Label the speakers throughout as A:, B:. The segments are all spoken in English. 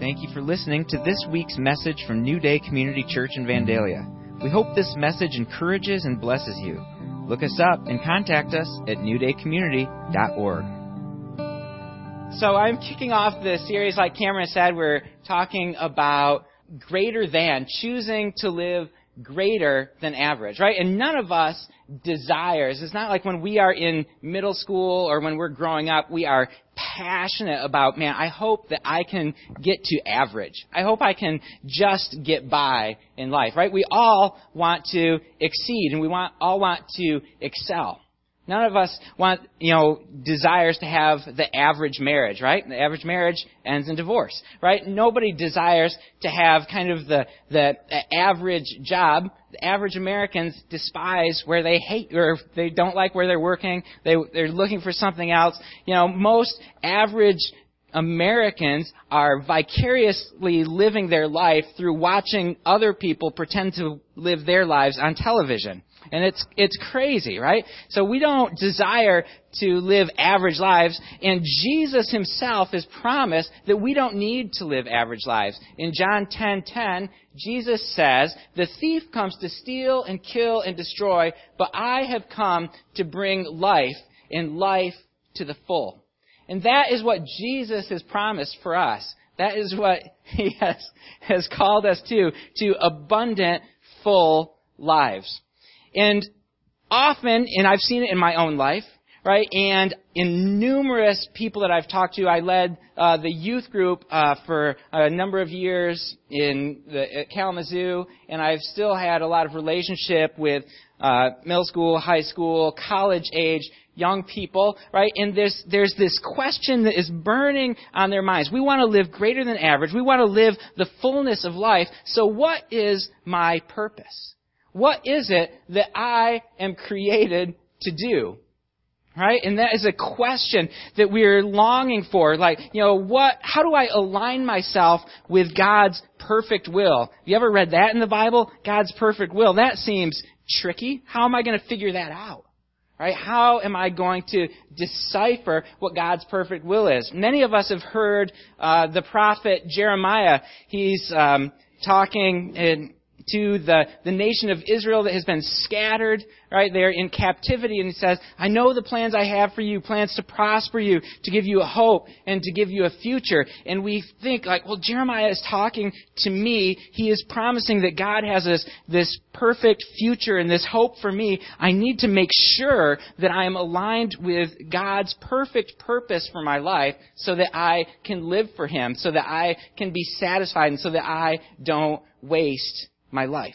A: Thank you for listening to this week's message from New Day Community Church in Vandalia. We hope this message encourages and blesses you. Look us up and contact us at newdaycommunity.org.
B: So I'm kicking off the series, like Cameron said, we're talking about greater than, choosing to live greater than average, right? And none of us desires. It's not like when we are in middle school or when we're growing up, we are passionate about, man, I hope that I can get to average. I hope I can just get by in life, right? We all want to exceed and we want, all want to excel. None of us want, you know, desires to have the average marriage, right? The average marriage ends in divorce, right? Nobody desires to have kind of the, the average job. The average Americans despise where they hate or they don't like where they're working. They, they're looking for something else. You know, most average Americans are vicariously living their life through watching other people pretend to live their lives on television. And it's, it's crazy, right? So we don't desire to live average lives, and Jesus himself has promised that we don't need to live average lives. In John 10:10, 10, 10, Jesus says, "The thief comes to steal and kill and destroy, but I have come to bring life and life to the full." And that is what Jesus has promised for us. That is what he has, has called us to, to abundant, full lives. And often, and I've seen it in my own life, right? And in numerous people that I've talked to, I led uh, the youth group uh, for a number of years in the, at Kalamazoo, and I've still had a lot of relationship with uh, middle school, high school, college age young people, right? And there's, there's this question that is burning on their minds. We want to live greater than average. We want to live the fullness of life. So what is my purpose? What is it that I am created to do? Right? And that is a question that we're longing for. Like, you know, what, how do I align myself with God's perfect will? You ever read that in the Bible? God's perfect will. That seems tricky. How am I going to figure that out? Right? How am I going to decipher what God's perfect will is? Many of us have heard uh, the prophet Jeremiah. He's um, talking in to the, the nation of Israel that has been scattered, right? They're in captivity, and he says, I know the plans I have for you, plans to prosper you, to give you a hope, and to give you a future. And we think, like, well, Jeremiah is talking to me. He is promising that God has this, this perfect future and this hope for me. I need to make sure that I am aligned with God's perfect purpose for my life so that I can live for Him, so that I can be satisfied, and so that I don't waste my life.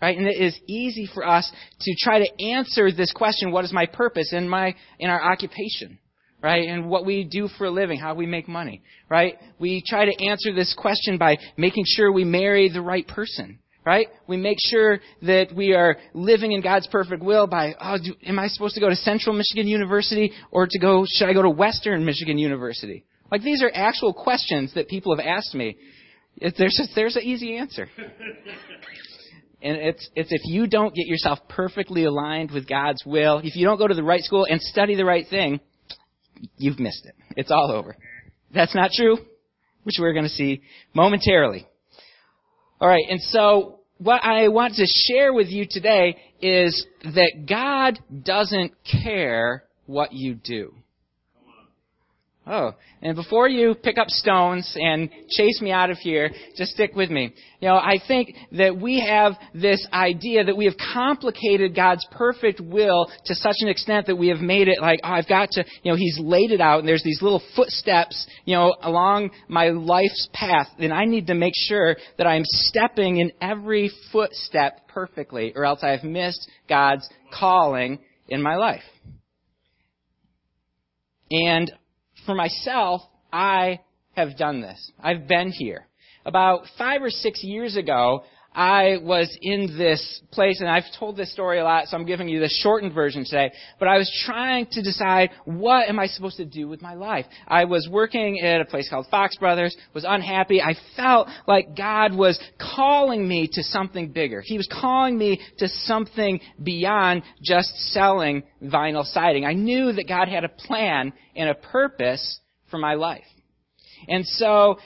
B: Right? And it is easy for us to try to answer this question, what is my purpose in my, in our occupation? Right? And what we do for a living, how we make money. Right? We try to answer this question by making sure we marry the right person. Right? We make sure that we are living in God's perfect will by, oh, do, am I supposed to go to Central Michigan University or to go, should I go to Western Michigan University? Like these are actual questions that people have asked me. There's a, there's an easy answer. And it's, it's if you don't get yourself perfectly aligned with God's will, if you don't go to the right school and study the right thing, you've missed it. It's all over. That's not true, which we're going to see momentarily. All right, and so what I want to share with you today is that God doesn't care what you do. Oh, and before you pick up stones and chase me out of here, just stick with me. You know, I think that we have this idea that we have complicated God's perfect will to such an extent that we have made it like, oh, I've got to, you know, He's laid it out and there's these little footsteps, you know, along my life's path and I need to make sure that I'm stepping in every footstep perfectly or else I have missed God's calling in my life. And for myself, I have done this. I've been here. About five or six years ago, I was in this place, and I've told this story a lot, so I'm giving you the shortened version today. But I was trying to decide what am I supposed to do with my life. I was working at a place called Fox Brothers, was unhappy. I felt like God was calling me to something bigger. He was calling me to something beyond just selling vinyl siding. I knew that God had a plan and a purpose for my life. And so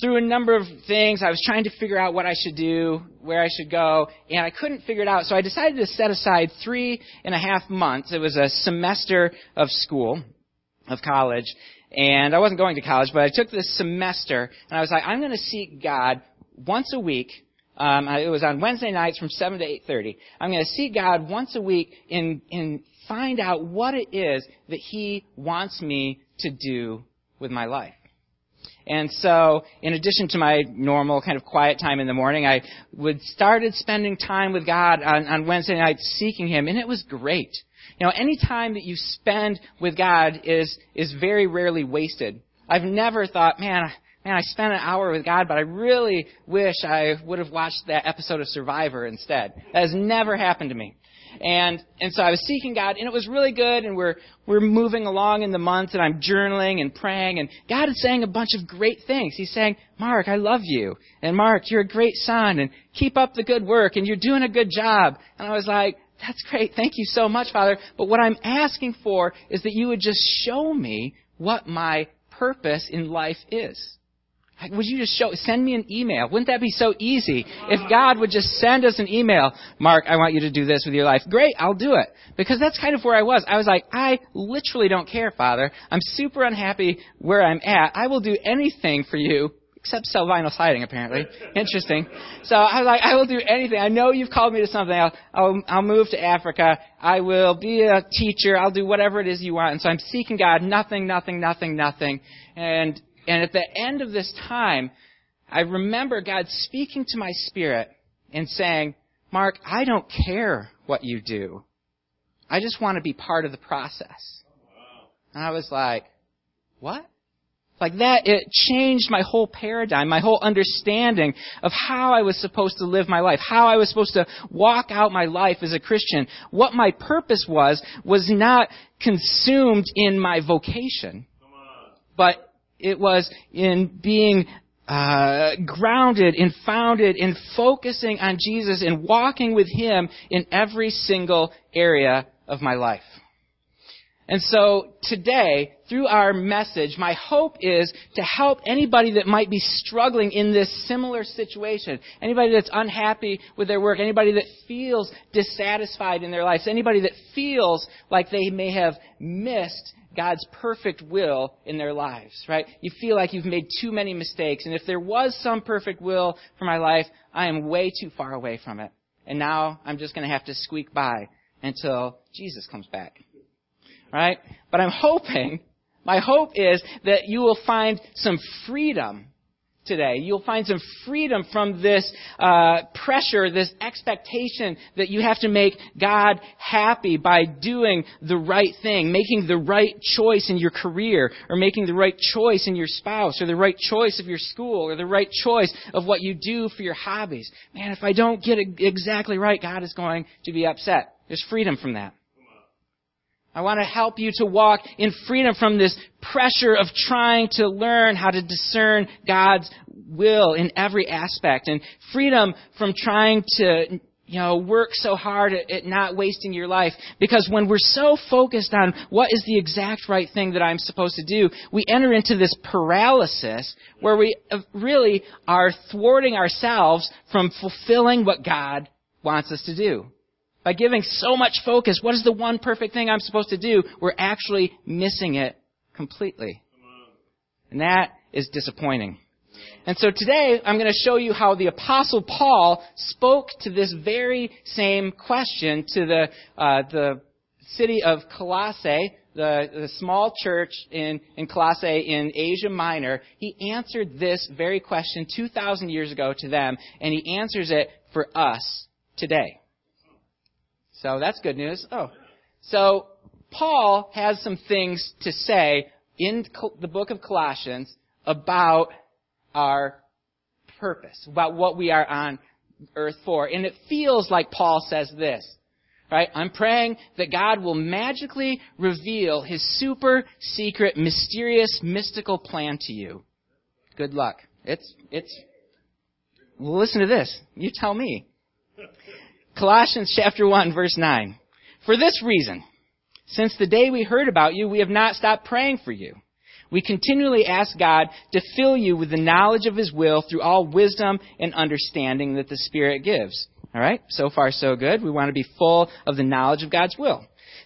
B: through a number of things. I was trying to figure out what I should do, where I should go, and I couldn't figure it out. So I decided to set aside three and a half months. It was a semester of school, of college, and I wasn't going to college, but I took this semester, and I was like, I'm going to seek God once a week. Um, it was on Wednesday nights from 7 to 8.30. I'm going to seek God once a week and, and find out what it is that He wants me to do with my life. And so, in addition to my normal kind of quiet time in the morning, I would started spending time with God on, on Wednesday nights seeking Him, and it was great. You know, any time that you spend with God is is very rarely wasted. I've never thought, man, man, I spent an hour with God, but I really wish I would have watched that episode of Survivor instead. That has never happened to me. And and so I was seeking God, and it was really good. And we're we're moving along in the month, and I'm journaling and praying, and God is saying a bunch of great things. He's saying, Mark, I love you, and Mark, you're a great son, and keep up the good work, and you're doing a good job. And I was like, that's great. Thank you so much, Father. But what I'm asking for is that you would just show me what my purpose in life is. Would you just show, send me an email? Wouldn't that be so easy? If God would just send us an email, Mark, I want you to do this with your life. Great, I'll do it. Because that's kind of where I was. I was like, I literally don't care, Father. I'm super unhappy where I'm at. I will do anything for you, except sell vinyl siding, apparently. Interesting. So I was like, I will do anything. I know you've called me to something. I'll, I'll, I'll move to Africa. I will be a teacher. I'll do whatever it is you want. And so I'm seeking God. Nothing, nothing, nothing, nothing. And and at the end of this time, I remember God speaking to my spirit and saying, Mark, I don't care what you do. I just want to be part of the process. And I was like, what? Like that, it changed my whole paradigm, my whole understanding of how I was supposed to live my life, how I was supposed to walk out my life as a Christian. What my purpose was, was not consumed in my vocation, but it was in being uh, grounded and founded in focusing on Jesus and walking with Him in every single area of my life. And so today, through our message, my hope is to help anybody that might be struggling in this similar situation. Anybody that's unhappy with their work. Anybody that feels dissatisfied in their lives. Anybody that feels like they may have missed God's perfect will in their lives, right? You feel like you've made too many mistakes. And if there was some perfect will for my life, I am way too far away from it. And now I'm just going to have to squeak by until Jesus comes back. Right? But I'm hoping, my hope is that you will find some freedom today. You'll find some freedom from this uh, pressure, this expectation that you have to make God happy by doing the right thing, making the right choice in your career, or making the right choice in your spouse, or the right choice of your school, or the right choice of what you do for your hobbies. Man, if I don't get it exactly right, God is going to be upset. There's freedom from that. I want to help you to walk in freedom from this pressure of trying to learn how to discern God's will in every aspect and freedom from trying to you know, work so hard at, not wasting your life. Because when we're so focused on what is the exact right thing that I'm supposed to do, we enter into this paralysis where we uh, really are thwarting ourselves from fulfilling what God wants us to do. By giving so much focus, what is the one perfect thing I'm supposed to do? We're actually missing it completely. And that is disappointing. And so today I'm going to show you how the apostle Paul spoke to this very same question to the, uh, the city of Colossae, the, the small church in, in Colossae in Asia Minor. He answered this very question 2,000 years ago to them, and he answers it for us today. So that's good news. Oh. So Paul has some things to say in the book of Colossians about our purpose, about what we are on earth for. And it feels like Paul says this. Right? I'm praying that God will magically reveal his super secret, mysterious, mystical plan to you. Good luck. It's, it's, listen to this. You tell me. Colossians chapter 1 verse 9. For this reason, since the day we heard about you, we have not stopped praying for you. We continually ask God to fill you with the knowledge of His will through all wisdom and understanding that the Spirit gives. Alright? So far so good. We want to be full of the knowledge of God's will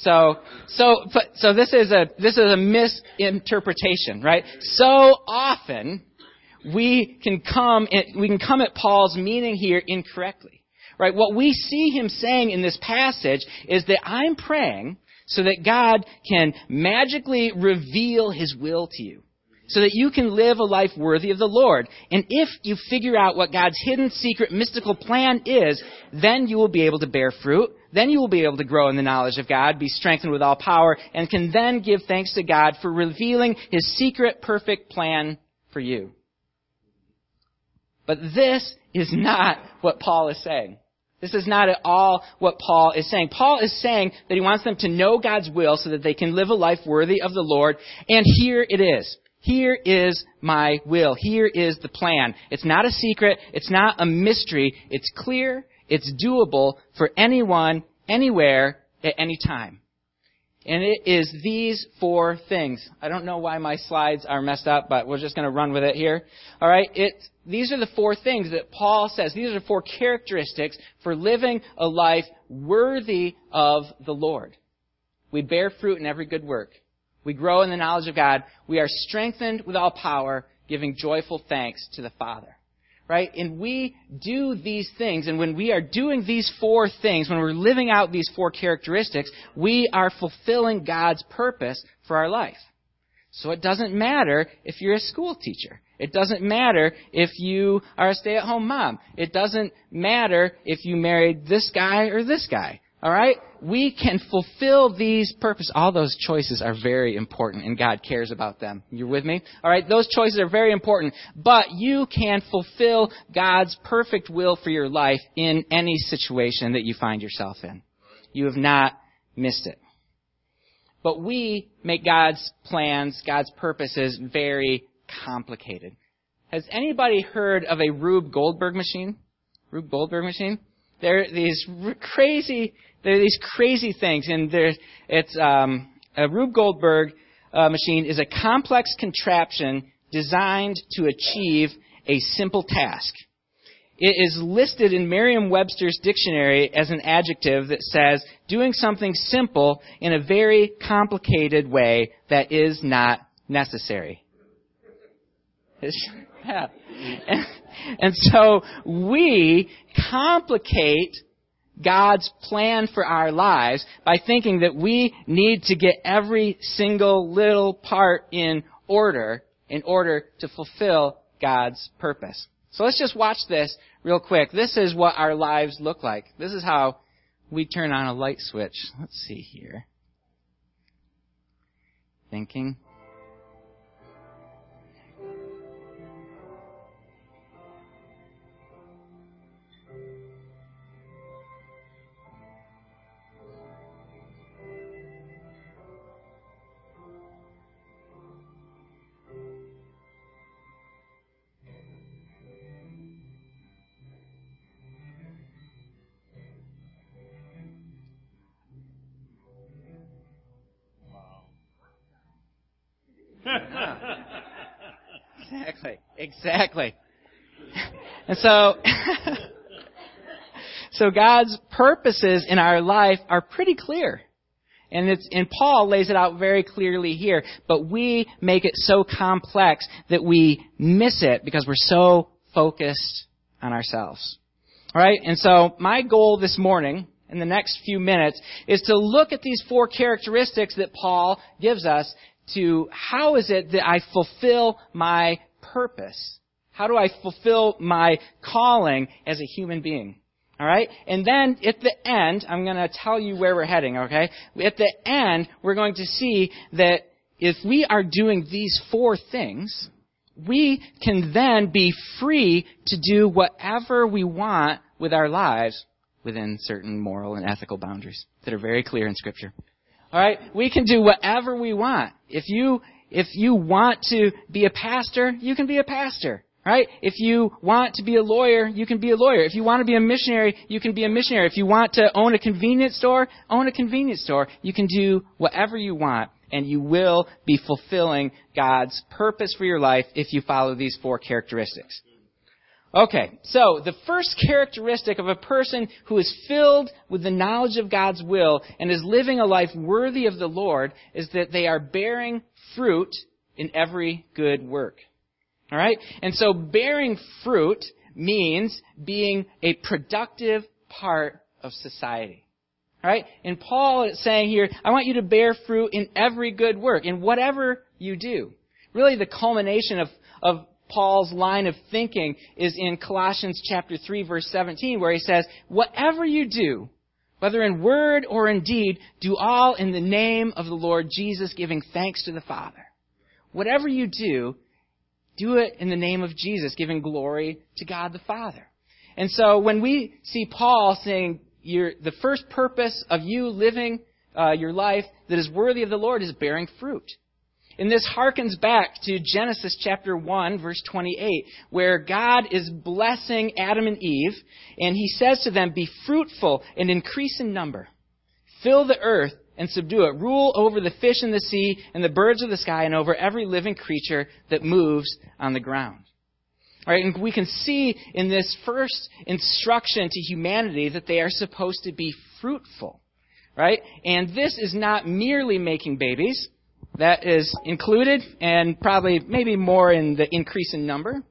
B: So, so, but, so this is a, this is a misinterpretation, right? So often, we can come, we can come at Paul's meaning here incorrectly. Right? What we see him saying in this passage is that I'm praying so that God can magically reveal his will to you so that you can live a life worthy of the Lord. And if you figure out what God's hidden, secret, mystical plan is, then you will be able to bear fruit. Then you will be able to grow in the knowledge of God, be strengthened with all power, and can then give thanks to God for revealing His secret, perfect plan for you. But this is not what Paul is saying. This is not at all what Paul is saying. Paul is saying that he wants them to know God's will so that they can live a life worthy of the Lord. And here it is. Here is my will. Here is the plan. It's not a secret. It's not a mystery. It's clear. It's doable for anyone, anywhere, at any time. And it is these four things. I don't know why my slides are messed up, but we're just going to run with it here. All right. These are the four things that Paul says. These are four characteristics for living a life worthy of the Lord. We bear fruit in every good work. We grow in the knowledge of God. We are strengthened with all power, giving joyful thanks to the Father. Right? And we do these things, and when we are doing these four things, when we're living out these four characteristics, we are fulfilling God's purpose for our life. So it doesn't matter if you're a school teacher. It doesn't matter if you are a stay-at-home mom. It doesn't matter if you married this guy or this guy. All right? We can fulfill these purposes. All those choices are very important and God cares about them. You're with me? All right? Those choices are very important, but you can fulfill God's perfect will for your life in any situation that you find yourself in. You have not missed it. But we make God's plans, God's purposes very complicated. Has anybody heard of a Rube Goldberg machine? Rube Goldberg machine? There are these crazy there are these crazy things, and there's it's um, a Rube Goldberg uh, machine is a complex contraption designed to achieve a simple task. It is listed in Merriam-Webster's dictionary as an adjective that says doing something simple in a very complicated way that is not necessary. yeah. And, and so we complicate God's plan for our lives by thinking that we need to get every single little part in order in order to fulfill God's purpose. So let's just watch this real quick. This is what our lives look like. This is how we turn on a light switch. Let's see here. Thinking. Exactly. And so, so God's purposes in our life are pretty clear. And it's, and Paul lays it out very clearly here, but we make it so complex that we miss it because we're so focused on ourselves. Alright? And so my goal this morning, in the next few minutes, is to look at these four characteristics that Paul gives us to how is it that I fulfill my purpose? How do I fulfill my calling as a human being? Alright? And then at the end, I'm going to tell you where we're heading, okay? At the end, we're going to see that if we are doing these four things, we can then be free to do whatever we want with our lives within certain moral and ethical boundaries that are very clear in Scripture. All right? We can do whatever we want. If you, if you want to be a pastor, you can be a pastor. Right? If you want to be a lawyer, you can be a lawyer. If you want to be a missionary, you can be a missionary. If you want to own a convenience store, own a convenience store. You can do whatever you want and you will be fulfilling God's purpose for your life if you follow these four characteristics. Okay, so the first characteristic of a person who is filled with the knowledge of God's will and is living a life worthy of the Lord is that they are bearing fruit in every good work. Alright? And so bearing fruit means being a productive part of society. Alright? And Paul is saying here, I want you to bear fruit in every good work, in whatever you do. Really the culmination of, of Paul's line of thinking is in Colossians chapter 3 verse 17 where he says, whatever you do, whether in word or in deed, do all in the name of the Lord Jesus, giving thanks to the Father. Whatever you do, do it in the name of Jesus, giving glory to God the Father. And so when we see Paul saying, the first purpose of you living uh, your life that is worthy of the Lord is bearing fruit. And this harkens back to Genesis chapter 1 verse 28 where God is blessing Adam and Eve and he says to them, be fruitful and increase in number. Fill the earth and subdue it. Rule over the fish in the sea and the birds of the sky and over every living creature that moves on the ground. Right, and we can see in this first instruction to humanity that they are supposed to be fruitful. Right? And this is not merely making babies. That is included and probably maybe more in the increase in number.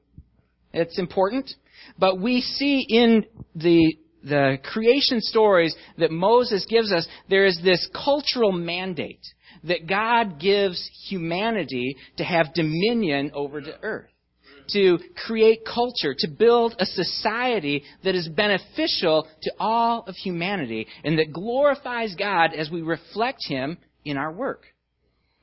B: It's important. But we see in the the creation stories that Moses gives us, there is this cultural mandate that God gives humanity to have dominion over the earth to create culture, to build a society that is beneficial to all of humanity and that glorifies God as we reflect Him in our work.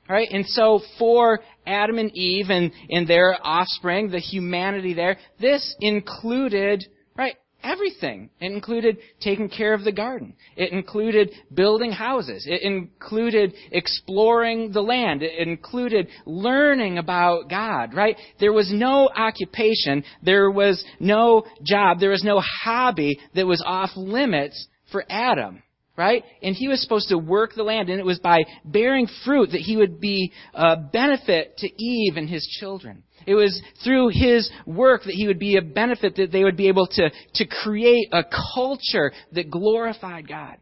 B: Right? And so for Adam and Eve and, and their offspring, the humanity there, this included, right, everything. It included taking care of the garden. It included building houses. It included exploring the land. It included learning about God, right? There was no occupation. There was no job. There was no hobby that was off limits for Adam. Right? And he was supposed to work the land, and it was by bearing fruit that he would be a benefit to Eve and his children. It was through his work that he would be a benefit, that they would be able to, to create a culture that glorified God.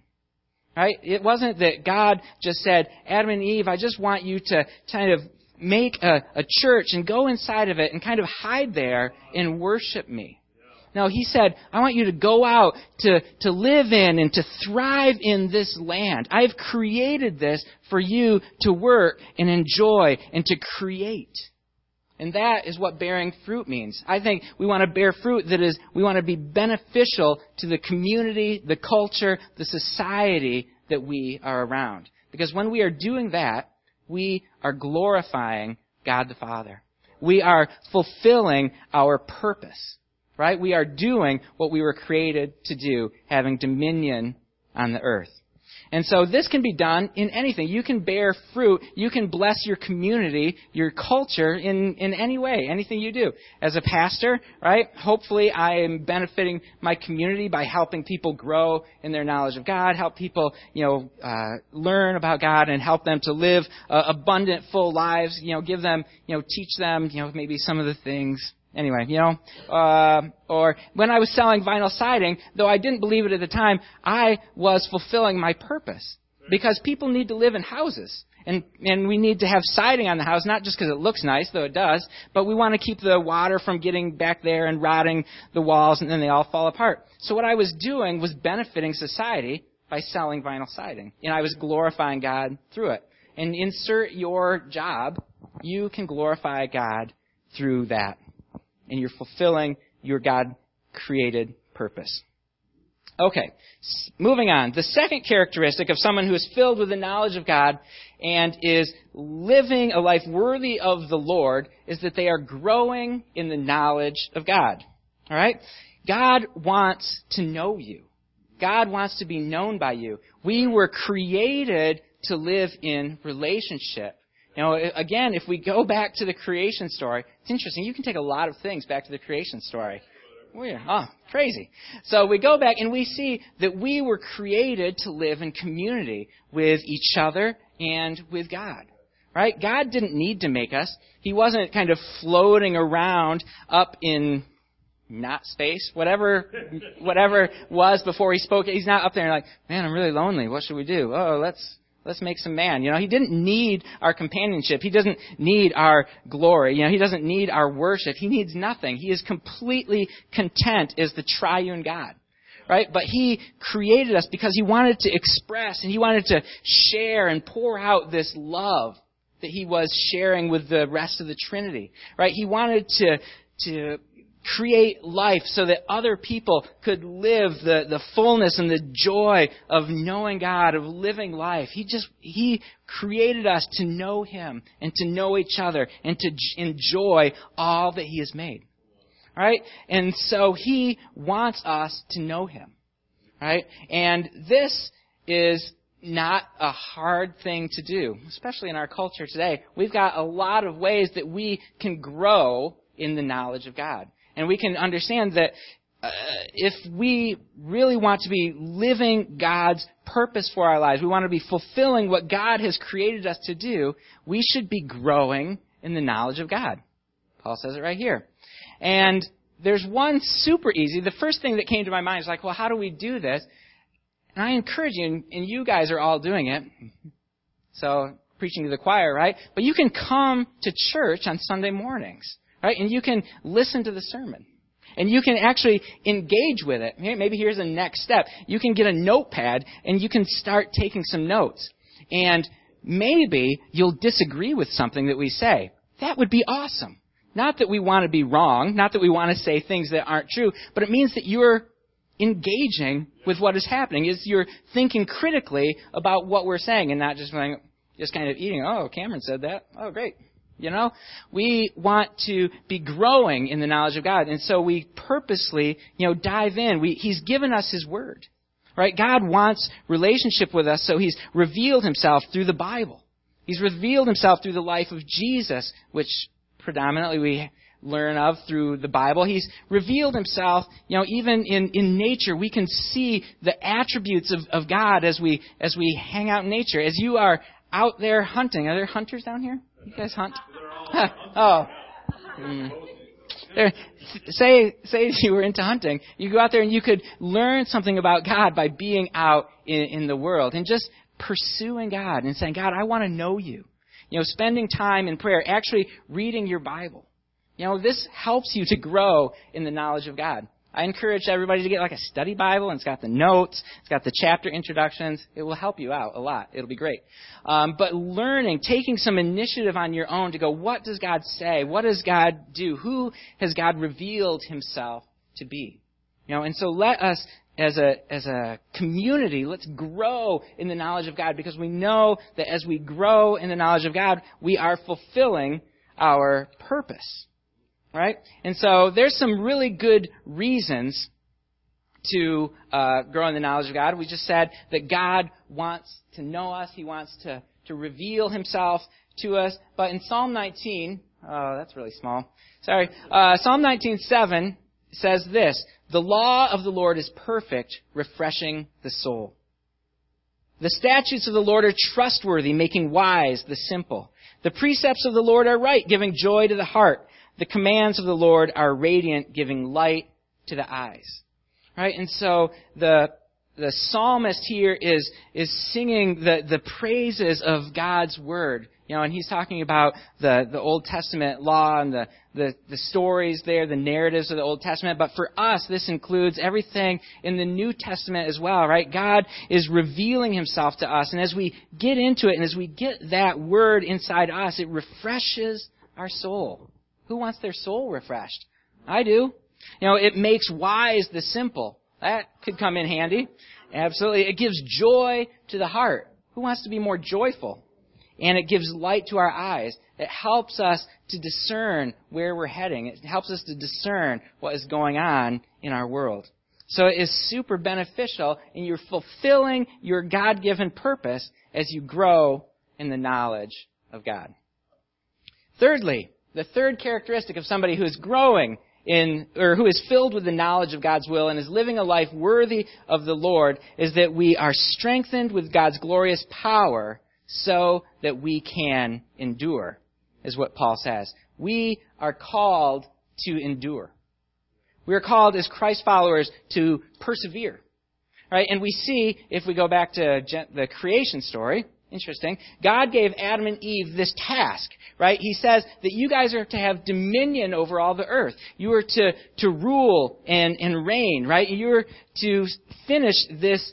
B: Right? It wasn't that God just said, Adam and Eve, I just want you to kind of make a, a church and go inside of it and kind of hide there and worship me. No, he said, I want you to go out to, to live in and to thrive in this land. I've created this for you to work and enjoy and to create. And that is what bearing fruit means. I think we want to bear fruit that is, we want to be beneficial to the community, the culture, the society that we are around. Because when we are doing that, we are glorifying God the Father. We are fulfilling our purpose. Right? We are doing what we were created to do, having dominion on the earth. And so this can be done in anything. You can bear fruit. You can bless your community, your culture in, in any way, anything you do. As a pastor, right? Hopefully I am benefiting my community by helping people grow in their knowledge of God, help people, you know, uh, learn about God and help them to live uh, abundant, full lives, you know, give them, you know, teach them, you know, maybe some of the things Anyway, you know, uh, or when I was selling vinyl siding, though I didn't believe it at the time, I was fulfilling my purpose because people need to live in houses. And, and we need to have siding on the house, not just because it looks nice, though it does, but we want to keep the water from getting back there and rotting the walls and then they all fall apart. So what I was doing was benefiting society by selling vinyl siding. And I was glorifying God through it. And insert your job, you can glorify God through that and you're fulfilling your God created purpose. Okay, moving on. The second characteristic of someone who is filled with the knowledge of God and is living a life worthy of the Lord is that they are growing in the knowledge of God. All right? God wants to know you. God wants to be known by you. We were created to live in relationship. You know, again, if we go back to the creation story, it's interesting. You can take a lot of things back to the creation story. Weird. Oh, ah, crazy. So we go back and we see that we were created to live in community with each other and with God. Right? God didn't need to make us. He wasn't kind of floating around up in not space, whatever, whatever was before he spoke. He's not up there like, man, I'm really lonely. What should we do? Oh, let's Let's make some man. You know, he didn't need our companionship. He doesn't need our glory. You know, he doesn't need our worship. He needs nothing. He is completely content as the triune God. Right? But he created us because he wanted to express and he wanted to share and pour out this love that he was sharing with the rest of the Trinity. Right? He wanted to, to create life so that other people could live the, the fullness and the joy of knowing God, of living life. He just, He created us to know Him and to know each other and to enjoy all that He has made. Right? And so He wants us to know Him. Right? And this is not a hard thing to do, especially in our culture today. We've got a lot of ways that we can grow in the knowledge of God. And we can understand that uh, if we really want to be living God's purpose for our lives, we want to be fulfilling what God has created us to do, we should be growing in the knowledge of God. Paul says it right here. And there's one super easy. The first thing that came to my mind is like, well, how do we do this? And I encourage you, and you guys are all doing it. So, preaching to the choir, right? But you can come to church on Sunday mornings. Right? And you can listen to the sermon. And you can actually engage with it. Maybe here's a next step. You can get a notepad and you can start taking some notes. And maybe you'll disagree with something that we say. That would be awesome. Not that we want to be wrong, not that we want to say things that aren't true, but it means that you're engaging with what is happening. Is you're thinking critically about what we're saying and not just going, just kind of eating, oh, Cameron said that. Oh, great. You know, we want to be growing in the knowledge of God, and so we purposely, you know, dive in. We, he's given us His Word, right? God wants relationship with us, so He's revealed Himself through the Bible. He's revealed Himself through the life of Jesus, which predominantly we learn of through the Bible. He's revealed himself, you know, even in, in nature. We can see the attributes of, of God as we as we hang out in nature. As you are out there hunting. Are there hunters down here? You guys hunt? oh. Mm. There, say, say you were into hunting, you go out there and you could learn something about God by being out in, in the world and just pursuing God and saying, God, I want to know you. You know, spending time in prayer, actually reading your Bible. You know, this helps you to grow in the knowledge of God. I encourage everybody to get like a study Bible, and it's got the notes, it's got the chapter introductions. It will help you out a lot. It'll be great. Um, but learning, taking some initiative on your own to go, what does God say? What does God do? Who has God revealed Himself to be? You know, and so let us, as a as a community, let's grow in the knowledge of God because we know that as we grow in the knowledge of God, we are fulfilling our purpose. Right? And so there's some really good reasons to uh, grow in the knowledge of God. We just said that God wants to know us. He wants to, to reveal himself to us. But in Psalm 19, oh, that's really small. Sorry. Uh, Psalm 19:7 says this: "The law of the Lord is perfect, refreshing the soul." The statutes of the Lord are trustworthy, making wise the simple. The precepts of the Lord are right, giving joy to the heart. The commands of the Lord are radiant, giving light to the eyes. Right? And so the the psalmist here is is singing the, the praises of God's word. You know, and he's talking about the, the Old Testament law and the, the, the stories there, the narratives of the Old Testament. But for us, this includes everything in the New Testament as well, right? God is revealing himself to us. And as we get into it and as we get that word inside us, it refreshes our soul. Who wants their soul refreshed? I do. You know, it makes wise the simple. That could come in handy. Absolutely. It gives joy to the heart. Who wants to be more joyful? And it gives light to our eyes. It helps us to discern where we're heading. It helps us to discern what is going on in our world. So it is super beneficial and you're fulfilling your God-given purpose as you grow in the knowledge of God. Thirdly, the third characteristic of somebody who is growing in, or who is filled with the knowledge of God's will and is living a life worthy of the Lord is that we are strengthened with God's glorious power so that we can endure, is what Paul says. We are called to endure. We are called as Christ followers to persevere. Right? And we see, if we go back to the creation story, interesting, God gave Adam and Eve this task, right? He says that you guys are to have dominion over all the earth. You are to, to rule and, and reign, right? You're to finish this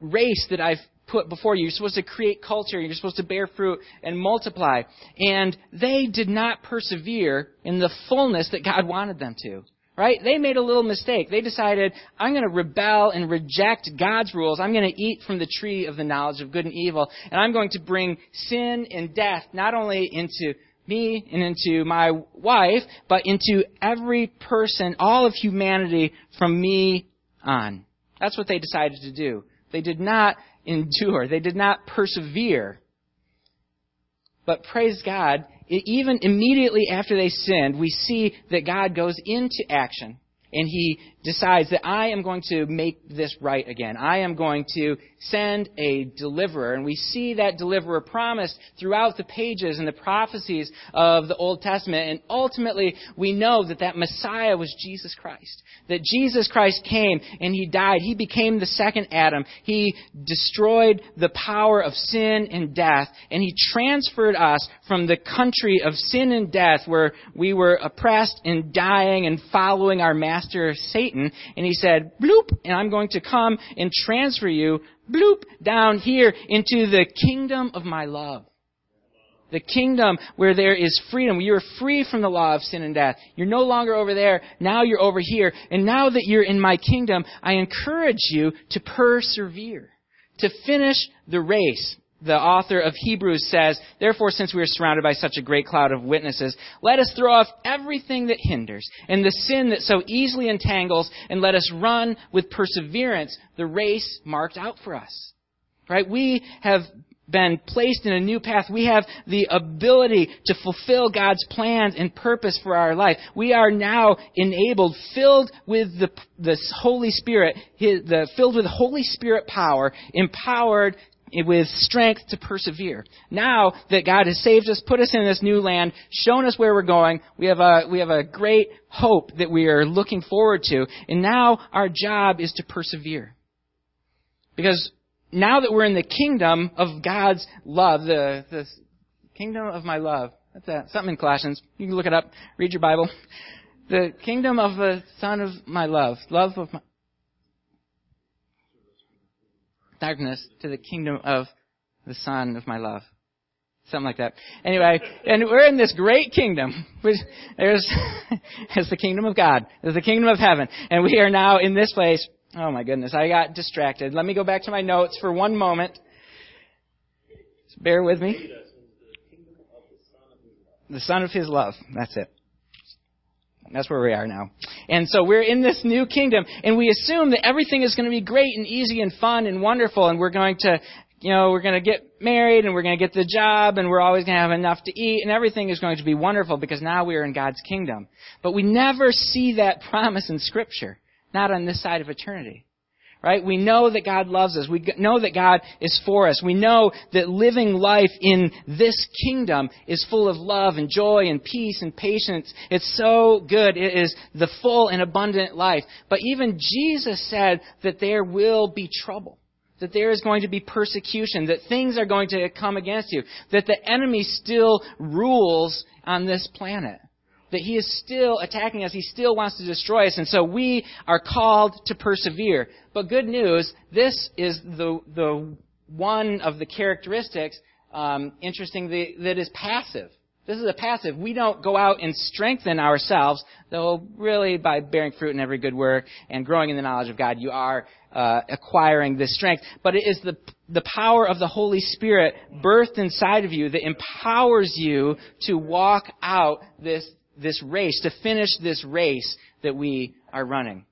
B: race that I've put before you. You're supposed to create culture. You're supposed to bear fruit and multiply. And they did not persevere in the fullness that God wanted them to. Right? They made a little mistake. They decided, I'm going to rebel and reject God's rules. I'm going to eat from the tree of the knowledge of good and evil. And I'm going to bring sin and death not only into me and into my wife, but into every person, all of humanity from me on. That's what they decided to do. They did not endure. They did not persevere. But praise God, even immediately after they sinned, we see that God goes into action and he decides that I am going to make this right again. I am going to send a deliverer. And we see that deliverer promised throughout the pages and the prophecies of the Old Testament. And ultimately, we know that that Messiah was Jesus Christ. That Jesus Christ came and he died. He became the second Adam. He destroyed the power of sin and death. And he transferred us from the country of sin and death where we were oppressed and dying and following our master Satan. And he said, bloop, and I'm going to come and transfer you bloop, down here into the kingdom of my love. The kingdom where there is freedom. You're free from the law of sin and death. You're no longer over there. Now you're over here. And now that you're in my kingdom, I encourage you to persevere, to finish the race the author of Hebrews says, Therefore, since we are surrounded by such a great cloud of witnesses, let us throw off everything that hinders and the sin that so easily entangles, and let us run with perseverance the race marked out for us. Right? We have been placed in a new path. We have the ability to fulfill God's plans and purpose for our life. We are now enabled, filled with the, the Holy Spirit, his, the, filled with Holy Spirit power, empowered with strength to persevere. Now that God has saved us, put us in this new land, shown us where we're going, we have a, we have a great hope that we are looking forward to. And now our job is to persevere. Because now that we're in the kingdom of God's love, the, the kingdom of my love, that's that, something in Colossians. You can look it up, read your Bible. The kingdom of the Son of my love, love of my, darkness to the kingdom of the Son of my love. Something like that. Anyway, and we're in this great kingdom. There's, it's the kingdom of God. It's the kingdom of heaven. And we are now in this place. Oh my goodness, I got distracted. Let me go back to my notes for one moment. Just bear with me. The Son of His love. That's it. That's where we are now. And so we're in this new kingdom, and we assume that everything is going to be great and easy and fun and wonderful, and we're going to, you know, we're going to get married, and we're going to get the job, and we're always going to have enough to eat, and everything is going to be wonderful because now we are in God's kingdom. But we never see that promise in Scripture, not on this side of eternity. Right? We know that God loves us. We know that God is for us. We know that living life in this kingdom is full of love and joy and peace and patience. It's so good. It is the full and abundant life. But even Jesus said that there will be trouble. That there is going to be persecution. That things are going to come against you. That the enemy still rules on this planet that he is still attacking us. He still wants to destroy us. And so we are called to persevere. But good news, this is the, the one of the characteristics, um, interesting, that is passive. This is a passive. We don't go out and strengthen ourselves, though really by bearing fruit in every good work and growing in the knowledge of God, you are uh, acquiring this strength. But it is the, the power of the Holy Spirit birthed inside of you that empowers you to walk out this, this race, to finish this race that we are running.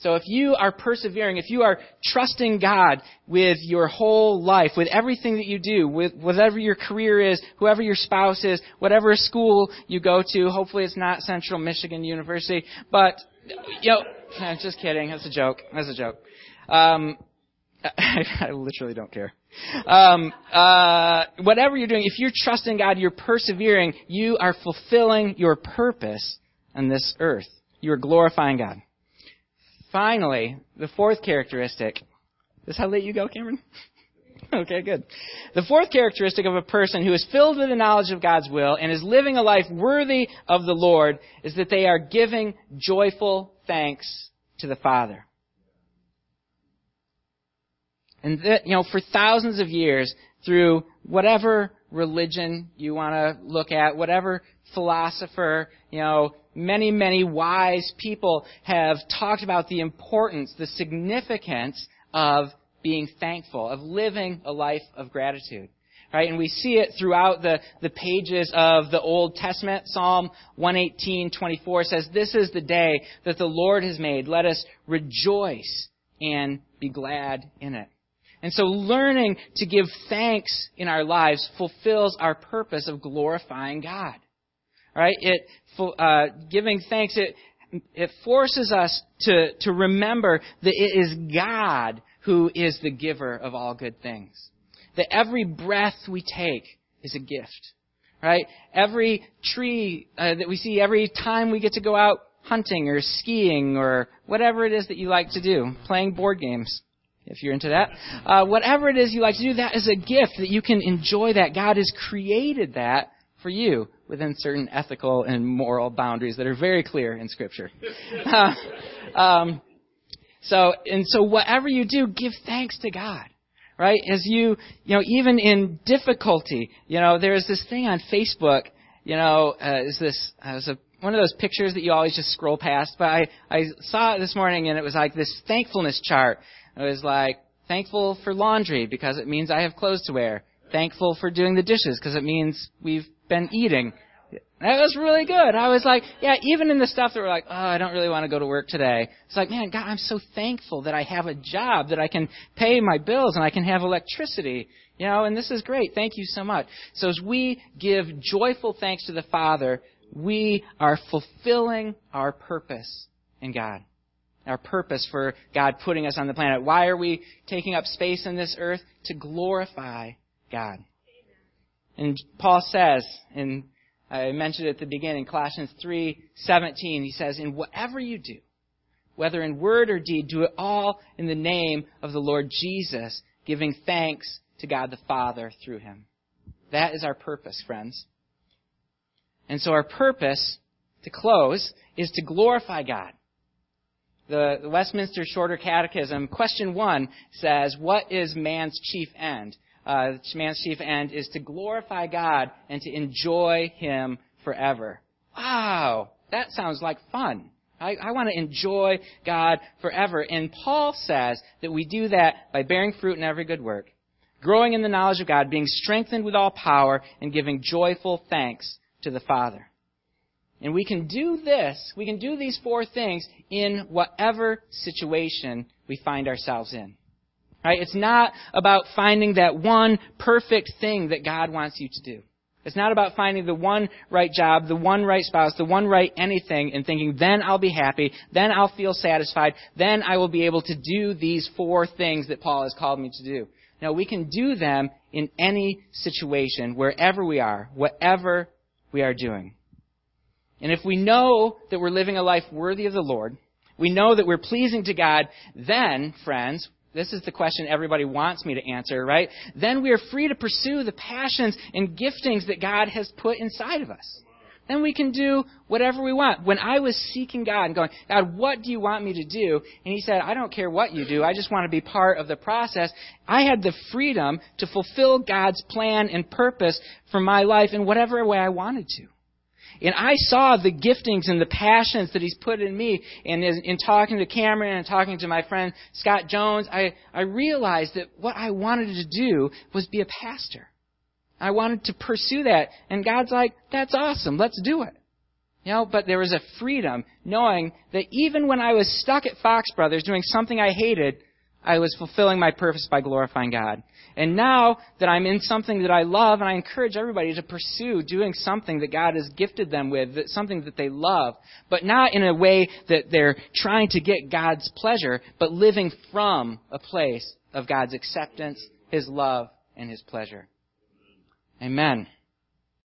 B: So if you are persevering, if you are trusting God with your whole life, with everything that you do, with whatever your career is, whoever your spouse is, whatever school you go to, hopefully it's not Central Michigan University, but, you know, just kidding. That's a joke. That's a joke. Um, I, I literally don't care. Um, uh, whatever you're doing, if you're trusting God, you're persevering, you are fulfilling your purpose on this earth. You are glorifying God. Finally, the fourth characteristic. Is how late you go, Cameron? okay, good. The fourth characteristic of a person who is filled with the knowledge of God's will and is living a life worthy of the Lord is that they are giving joyful thanks to the Father. And you know, for thousands of years, through whatever religion you want to look at, whatever philosopher, you know, many, many wise people have talked about the importance, the significance of being thankful, of living a life of gratitude. Right? And we see it throughout the, the pages of the Old Testament. Psalm 118:24 says, This is the day that the Lord has made. Let us rejoice and be glad in it. And so learning to give thanks in our lives fulfills our purpose of glorifying God. Right? It, uh, giving thanks, it, it forces us to, to remember that it is God who is the giver of all good things. That every breath we take is a gift. Right? Every tree uh, that we see, every time we get to go out hunting or skiing or whatever it is that you like to do, playing board games if you're into that. Uh, whatever it is you like to do, that is a gift that you can enjoy that. God has created that for you within certain ethical and moral boundaries that are very clear in Scripture. Uh, um, so, and so whatever you do, give thanks to God. Right? As you, you know, even in difficulty, you know, there's this thing on Facebook, you know, uh, is this, uh, was a, one of those pictures that you always just scroll past, but I, I saw it this morning and it was like this thankfulness chart. It was like, thankful for laundry because it means I have clothes to wear. Thankful for doing the dishes because it means we've been eating. That was really good. I was like, yeah, even in the stuff that we're like, oh, I don't really want to go to work today. It's like, man, God, I'm so thankful that I have a job, that I can pay my bills and I can have electricity. You know, and this is great. Thank you so much. So as we give joyful thanks to the Father, we are fulfilling our purpose in God. Our purpose for God putting us on the planet. Why are we taking up space in this earth? To glorify God. And Paul says, and I mentioned it at the beginning, Colossians 3:17, he says, "In whatever you do, whether in word or deed, do it all in the name of the Lord Jesus, giving thanks to God the Father through him." That is our purpose, friends. And so our purpose, to close, is to glorify God. The, the Westminster Shorter Catechism, question one says, What is man's chief end? uh, man's chief end is to glorify God and to enjoy Him forever. Wow, that sounds like fun. I, I want to enjoy God forever. And Paul says that we do that by bearing fruit in every good work, growing in the knowledge of God, being strengthened with all power, and giving joyful thanks to the Father. And we can do this, we can do these four things in whatever situation we find ourselves in. Right? It's not about finding that one perfect thing that God wants you to do. It's not about finding the one right job, the one right spouse, the one right anything and thinking, then I'll be happy, then I'll feel satisfied, then I will be able to do these four things that Paul has called me to do. No, we can do them in any situation, wherever we are, whatever we are doing. And if we know that we're living a life worthy of the Lord, we know that we're pleasing to God, then, friends, this is the question everybody wants me to answer, right? Then we are free to pursue the passions and giftings that God has put inside of us. then we can do whatever we want. When I was seeking God and going, God, what do you want me to do? And He said, I don't care what you do. I just want to be part of the process. I had the freedom to fulfill God's plan and purpose for my life in whatever way I wanted to. And I saw the giftings and the passions that he's put in me. And in, in, talking to Cameron and talking to my friend Scott Jones, I, I realized that what I wanted to do was be a pastor. I wanted to pursue that. And God's like, that's awesome. Let's do it. You know, but there was a freedom knowing that even when I was stuck at Fox Brothers doing something I hated, I was fulfilling my purpose by glorifying God. And now that I'm in something that I love, and I encourage everybody to pursue doing something that God has gifted them with, that, something that they love, but not in a way that they're trying to get God's pleasure, but living from a place of God's acceptance, His love, and His pleasure. Amen.